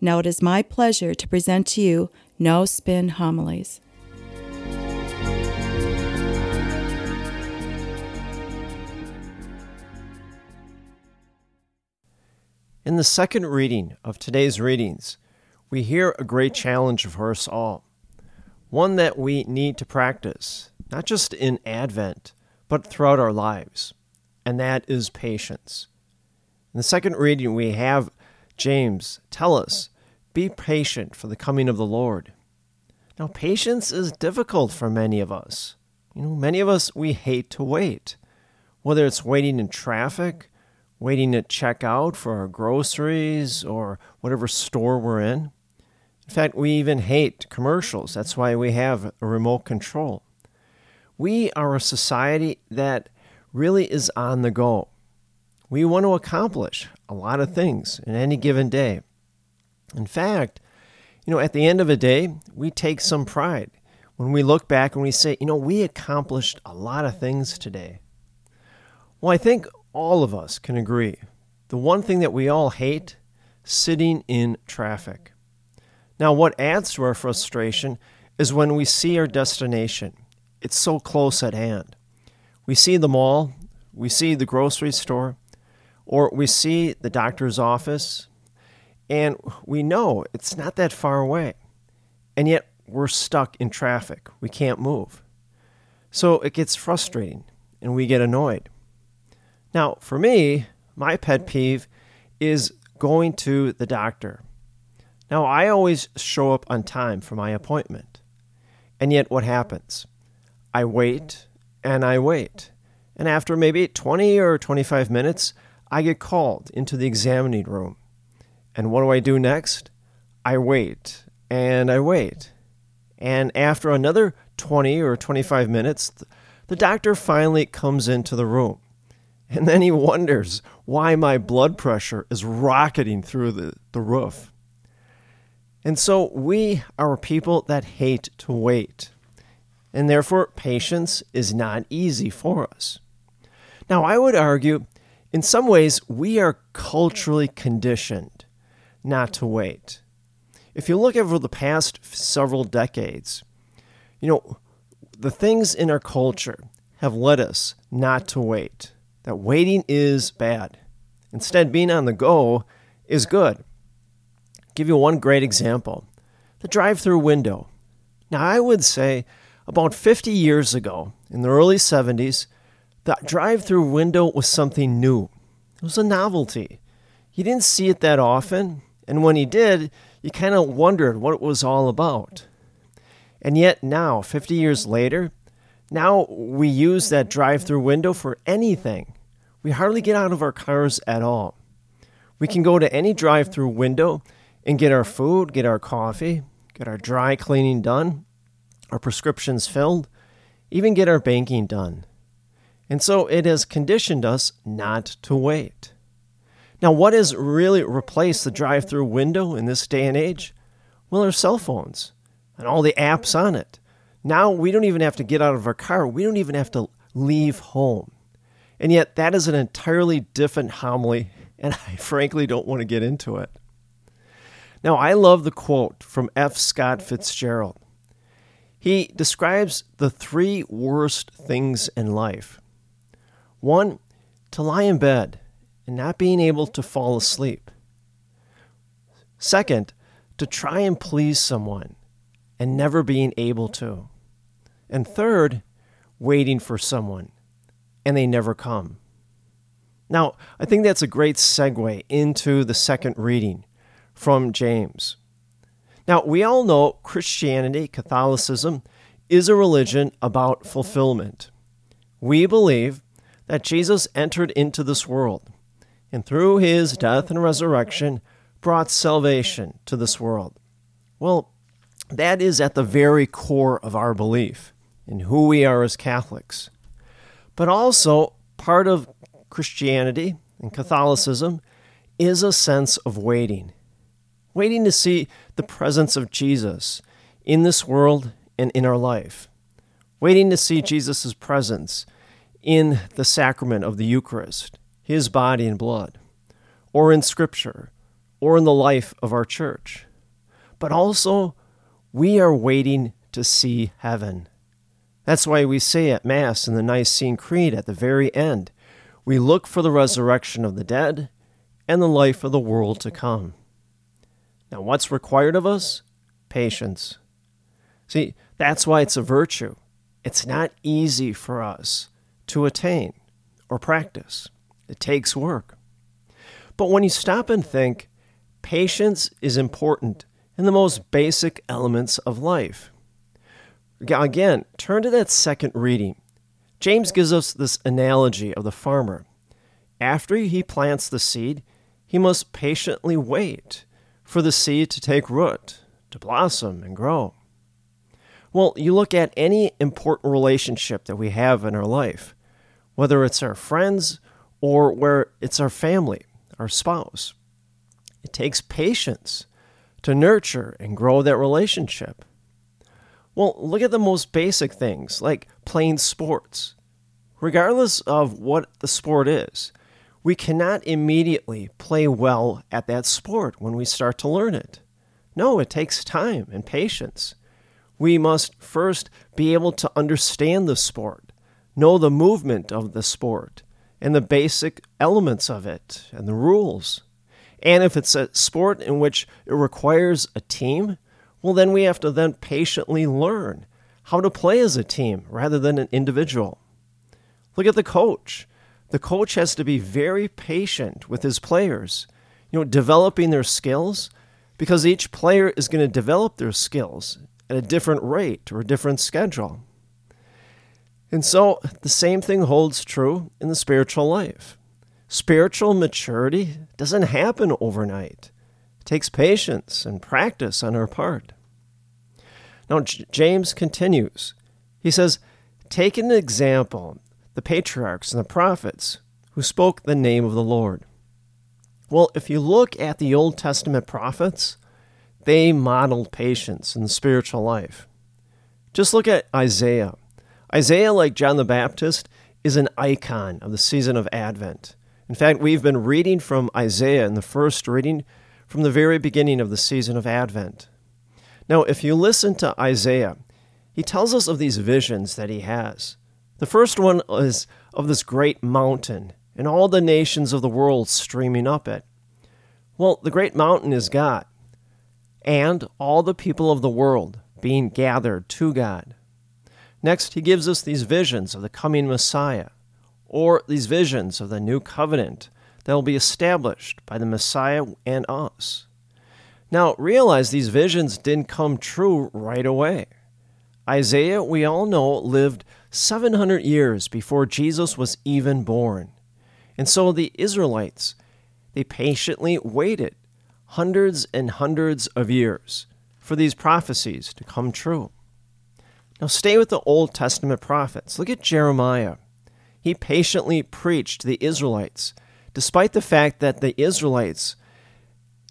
Now it is my pleasure to present to you No Spin Homilies. In the second reading of today's readings, we hear a great challenge for us all, one that we need to practice, not just in Advent, but throughout our lives, and that is patience. In the second reading, we have James tell us, Be patient for the coming of the Lord. Now, patience is difficult for many of us. You know, many of us, we hate to wait, whether it's waiting in traffic, waiting at checkout for our groceries or whatever store we're in. In fact, we even hate commercials. That's why we have a remote control. We are a society that really is on the go. We want to accomplish a lot of things in any given day. In fact, you know, at the end of a day, we take some pride when we look back and we say, you know, we accomplished a lot of things today. Well, I think all of us can agree. The one thing that we all hate sitting in traffic. Now, what adds to our frustration is when we see our destination. It's so close at hand. We see the mall, we see the grocery store, or we see the doctor's office, and we know it's not that far away. And yet we're stuck in traffic. We can't move. So it gets frustrating and we get annoyed. Now, for me, my pet peeve is going to the doctor. Now, I always show up on time for my appointment. And yet, what happens? I wait and I wait. And after maybe 20 or 25 minutes, I get called into the examining room. And what do I do next? I wait and I wait. And after another 20 or 25 minutes, the doctor finally comes into the room. And then he wonders why my blood pressure is rocketing through the, the roof. And so we are people that hate to wait. And therefore, patience is not easy for us. Now, I would argue in some ways we are culturally conditioned not to wait. If you look over the past several decades, you know, the things in our culture have led us not to wait that waiting is bad. Instead, being on the go is good. I'll give you one great example the drive through window. Now, I would say about 50 years ago, in the early 70s, the drive through window was something new. It was a novelty. You didn't see it that often, and when you did, you kind of wondered what it was all about. And yet, now, 50 years later, now we use that drive through window for anything. We hardly get out of our cars at all. We can go to any drive through window and get our food, get our coffee, get our dry cleaning done, our prescriptions filled, even get our banking done. And so it has conditioned us not to wait. Now, what has really replaced the drive through window in this day and age? Well, our cell phones and all the apps on it. Now we don't even have to get out of our car. We don't even have to leave home. And yet, that is an entirely different homily, and I frankly don't want to get into it. Now, I love the quote from F. Scott Fitzgerald. He describes the three worst things in life one, to lie in bed and not being able to fall asleep. Second, to try and please someone and never being able to. And third, waiting for someone and they never come. Now, I think that's a great segue into the second reading from James. Now, we all know Christianity, Catholicism, is a religion about fulfillment. We believe that Jesus entered into this world and through his death and resurrection brought salvation to this world. Well, that is at the very core of our belief in who we are as Catholics. But also, part of Christianity and Catholicism is a sense of waiting. Waiting to see the presence of Jesus in this world and in our life. Waiting to see Jesus' presence in the sacrament of the Eucharist, his body and blood, or in Scripture, or in the life of our church. But also, we are waiting to see heaven. That's why we say at Mass in the Nicene Creed at the very end, we look for the resurrection of the dead and the life of the world to come. Now, what's required of us? Patience. See, that's why it's a virtue. It's not easy for us to attain or practice, it takes work. But when you stop and think, patience is important in the most basic elements of life. Again, turn to that second reading. James gives us this analogy of the farmer. After he plants the seed, he must patiently wait for the seed to take root, to blossom and grow. Well, you look at any important relationship that we have in our life, whether it's our friends or where it's our family, our spouse. It takes patience to nurture and grow that relationship. Well, look at the most basic things like playing sports. Regardless of what the sport is, we cannot immediately play well at that sport when we start to learn it. No, it takes time and patience. We must first be able to understand the sport, know the movement of the sport, and the basic elements of it and the rules. And if it's a sport in which it requires a team, well, then we have to then patiently learn how to play as a team rather than an individual. Look at the coach. The coach has to be very patient with his players, you know, developing their skills because each player is going to develop their skills at a different rate or a different schedule. And so the same thing holds true in the spiritual life. Spiritual maturity doesn't happen overnight. It takes patience and practice on our part. Now, J- James continues. He says, Take an example, the patriarchs and the prophets who spoke the name of the Lord. Well, if you look at the Old Testament prophets, they modeled patience in the spiritual life. Just look at Isaiah. Isaiah, like John the Baptist, is an icon of the season of Advent. In fact, we've been reading from Isaiah in the first reading from the very beginning of the season of Advent. Now, if you listen to Isaiah, he tells us of these visions that he has. The first one is of this great mountain and all the nations of the world streaming up it. Well, the great mountain is God, and all the people of the world being gathered to God. Next, he gives us these visions of the coming Messiah, or these visions of the new covenant that will be established by the Messiah and us. Now, realize these visions didn't come true right away. Isaiah, we all know, lived 700 years before Jesus was even born. And so the Israelites, they patiently waited hundreds and hundreds of years for these prophecies to come true. Now, stay with the Old Testament prophets. Look at Jeremiah. He patiently preached to the Israelites despite the fact that the Israelites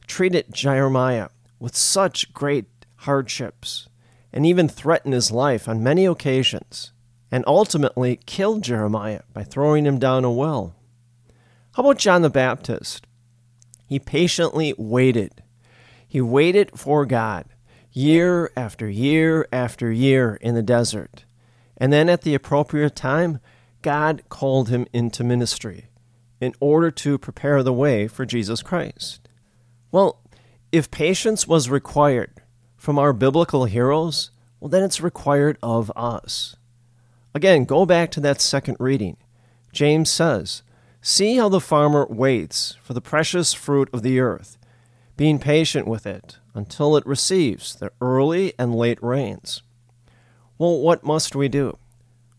treated Jeremiah with such great hardships and even threatened his life on many occasions, and ultimately killed Jeremiah by throwing him down a well. How about John the Baptist? He patiently waited. He waited for God year after year after year in the desert. And then at the appropriate time, God called him into ministry in order to prepare the way for Jesus Christ. Well, if patience was required from our biblical heroes, well, then it's required of us. Again, go back to that second reading. James says, See how the farmer waits for the precious fruit of the earth, being patient with it until it receives the early and late rains. Well, what must we do?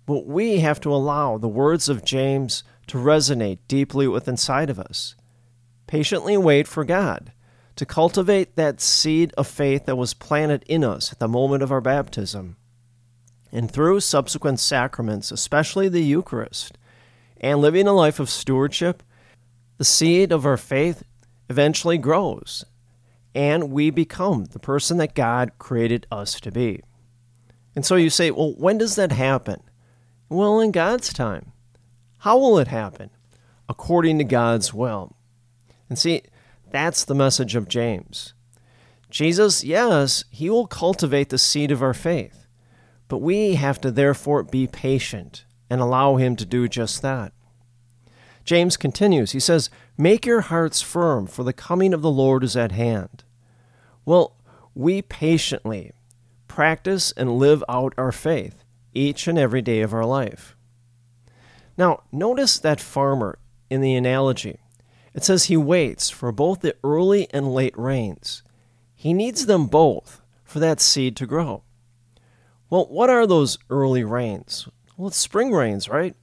Well, we have to allow the words of James to resonate deeply within inside of us. Patiently wait for God to cultivate that seed of faith that was planted in us at the moment of our baptism. And through subsequent sacraments, especially the Eucharist, and living a life of stewardship, the seed of our faith eventually grows, and we become the person that God created us to be. And so you say, well, when does that happen? Well, in God's time. How will it happen? According to God's will. And see, that's the message of James. Jesus, yes, he will cultivate the seed of our faith, but we have to therefore be patient and allow him to do just that. James continues. He says, Make your hearts firm, for the coming of the Lord is at hand. Well, we patiently practice and live out our faith each and every day of our life. Now, notice that farmer in the analogy. It says he waits for both the early and late rains. He needs them both for that seed to grow. Well, what are those early rains? Well, it's spring rains, right?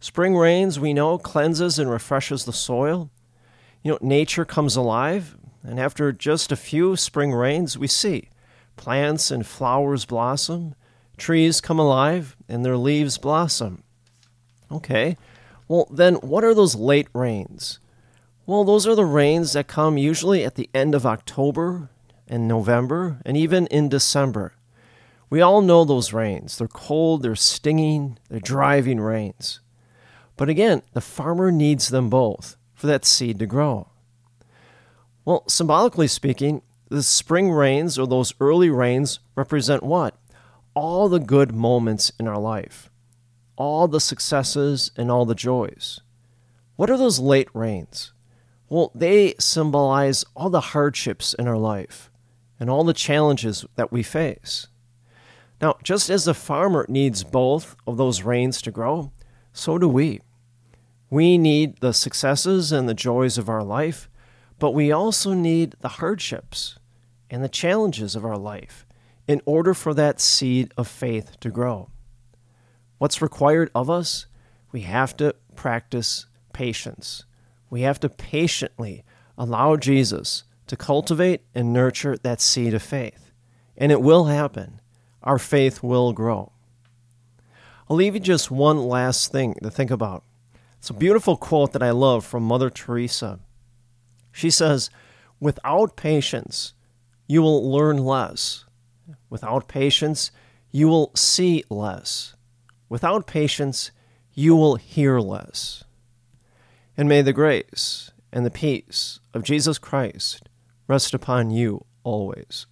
Spring rains, we know, cleanses and refreshes the soil. You know, nature comes alive, and after just a few spring rains, we see plants and flowers blossom, trees come alive, and their leaves blossom. Okay, well, then what are those late rains? Well, those are the rains that come usually at the end of October and November and even in December. We all know those rains. They're cold, they're stinging, they're driving rains. But again, the farmer needs them both for that seed to grow. Well, symbolically speaking, the spring rains or those early rains represent what? All the good moments in our life, all the successes and all the joys. What are those late rains? Well, they symbolize all the hardships in our life and all the challenges that we face. Now, just as the farmer needs both of those rains to grow, so do we. We need the successes and the joys of our life, but we also need the hardships and the challenges of our life in order for that seed of faith to grow. What's required of us? We have to practice patience we have to patiently allow Jesus to cultivate and nurture that seed of faith. And it will happen. Our faith will grow. I'll leave you just one last thing to think about. It's a beautiful quote that I love from Mother Teresa. She says, Without patience, you will learn less. Without patience, you will see less. Without patience, you will hear less. And may the grace and the peace of Jesus Christ rest upon you always.